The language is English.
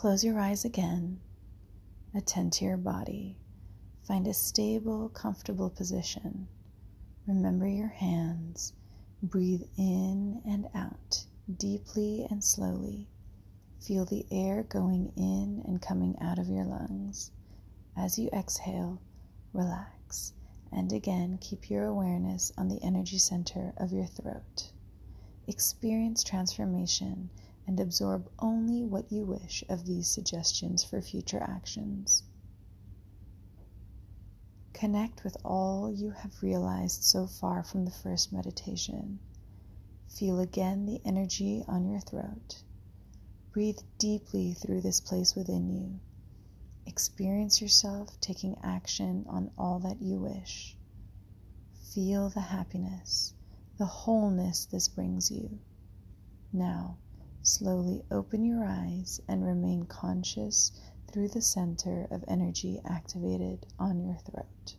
Close your eyes again. Attend to your body. Find a stable, comfortable position. Remember your hands. Breathe in and out, deeply and slowly. Feel the air going in and coming out of your lungs. As you exhale, relax, and again keep your awareness on the energy center of your throat. Experience transformation and absorb only what you wish of these suggestions for future actions. Connect with all you have realized so far from the first meditation. Feel again the energy on your throat. Breathe deeply through this place within you. Experience yourself taking action on all that you wish. Feel the happiness, the wholeness this brings you. Now, slowly open your eyes and remain conscious through the center of energy activated on your throat.